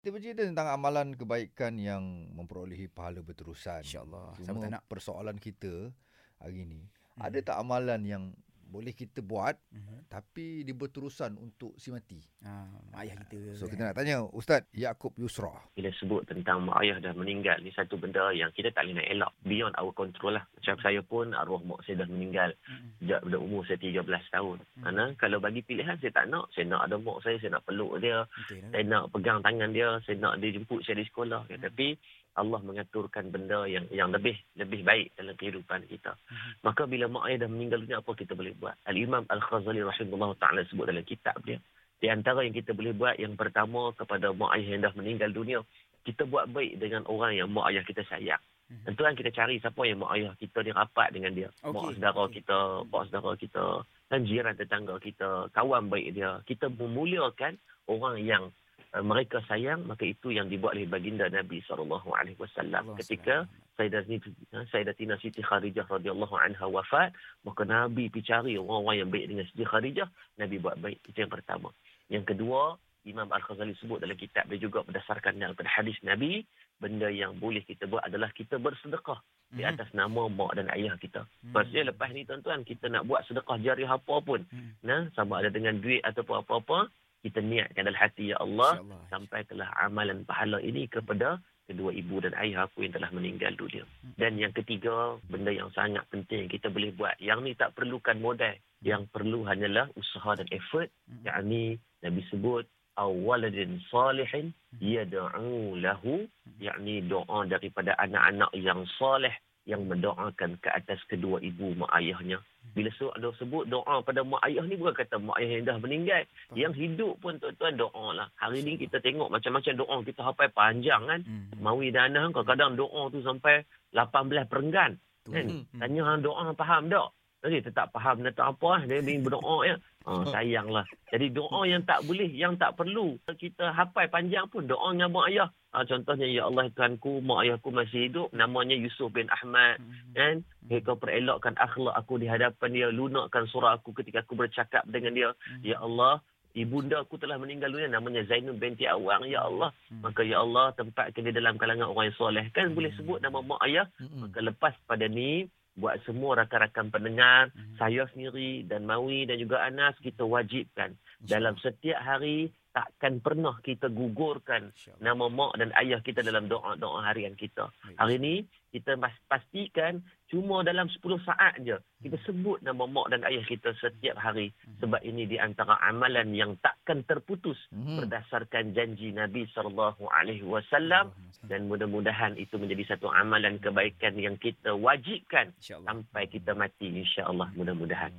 Kita bercerita tentang amalan kebaikan yang memperolehi pahala berterusan. InsyaAllah. Cuma tak nak? persoalan kita hari ni, Mhm. ada tak amalan yang boleh kita buat Mhm. tapi dia berterusan untuk si mati? Ah, mak ayah kita. So kita nak tanya Ustaz Yaakob Yusra. bila sebut tentang mak ayah dah meninggal ni satu benda yang kita tak boleh nak elak beyond our control lah macam saya pun arwah mak saya dah meninggal Mhm. sejak pada umur saya 13 tahun Hmm. mana kalau bagi pilihan saya tak nak saya nak ada mak saya saya nak peluk dia Betul lah. saya nak pegang tangan dia saya nak dia jemput saya di sekolah Hmm. tapi Allah mengaturkan benda yang yang lebih lebih baik dalam kehidupan kita. Mhm. Maka bila mak ayah dah meninggal dunia apa kita boleh buat? Al-Imam Al-Ghazali rahimahullah taala sebut dalam kitab dia. Di antara yang kita boleh buat yang pertama kepada mak ayah yang dah meninggal dunia, kita buat baik dengan orang yang mak ayah kita sayang. Mhm. Tentu kan kita cari siapa yang mak ayah kita ni rapat dengan dia. Okey, Mak saudara kita, mak saudara kita, dan jiran tetangga kita, kawan baik dia. Kita memuliakan orang yang mereka sayang, maka itu yang dibuat oleh baginda Nabi SAW Allah ketika Sayyidatina, Sayyidatina Siti Kharijah radhiyallahu anha wafat, maka Nabi pergi cari orang-orang yang baik dengan Siti Kharijah, Nabi buat baik. Itu yang pertama. Yang kedua, Imam Al-Ghazali sebut dalam kitab dia juga berdasarkan daripada hadis Nabi, benda yang boleh kita buat adalah kita bersedekah di Mhm. atas nama mak dan ayah kita. Mhm. Maksudnya lepas ni tuan-tuan, kita nak buat sedekah jariah apa pun, Mhm. nah, sama ada dengan duit ataupun apa-apa, kita niatkan dalam hati, Ya Allah, InsyaAllah. sampaikanlah amalan pahala ini kepada kedua ibu dan ayah aku yang telah meninggal dunia. Dan yang ketiga, benda yang sangat penting kita boleh buat. Yang ni tak perlukan modal. Yang perlu hanyalah usaha dan effort. Mhm. Yakni Nabi sebut, awaladin salihin yada'u lahu. Yakni doa daripada anak-anak yang salih yang mendoakan ke atas kedua ibu mak ayahnya. Bila so, ada sebut doa pada mak ayah ni bukan kata mak ayah yang dah meninggal. Yang hidup pun tuan-tuan doa lah. Hari ni kita tengok macam-macam doa kita hafal panjang kan. Mhm. Mawi dan Anas kadang-kadang doa tu sampai 18 perenggan. Kan? Mhm. Tanya hang doa faham tak? Jadi tetap faham dia tak apa dia ingin berdoa ya. Oh, sayanglah. Jadi doa yang tak boleh, yang tak perlu kita hafal panjang pun doa dengan mak ayah. Ha, contohnya ya Allah Tuhanku, mak ayahku masih hidup, namanya Yusuf bin Ahmad Mhm. kan kau perelokkan akhlak aku di hadapan dia lunakkan surah aku ketika aku bercakap dengan dia Mhm. ya Allah ibunda aku telah meninggal dunia namanya Zainul binti Awang ya Allah Mhm. maka ya Allah tempatkan dia dalam kalangan orang yang soleh kan boleh sebut nama mak ayah Mm-mm. maka lepas pada ni buat semua rakan-rakan pendengar Mhm. saya sendiri dan Mawi dan juga Anas kita wajibkan dalam setiap hari takkan pernah kita gugurkan InsyaAllah. nama mak dan ayah kita dalam doa-doa harian kita Baik. Hari ni kita pastikan cuma dalam 10 saat je kita sebut nama mak dan ayah kita setiap hari sebab ini di antara amalan yang takkan terputus Mhm. berdasarkan janji Nabi sallallahu alaihi wasallam. Dan mudah-mudahan itu menjadi satu amalan kebaikan yang kita wajibkan sampai kita mati insya-Allah mudah-mudahan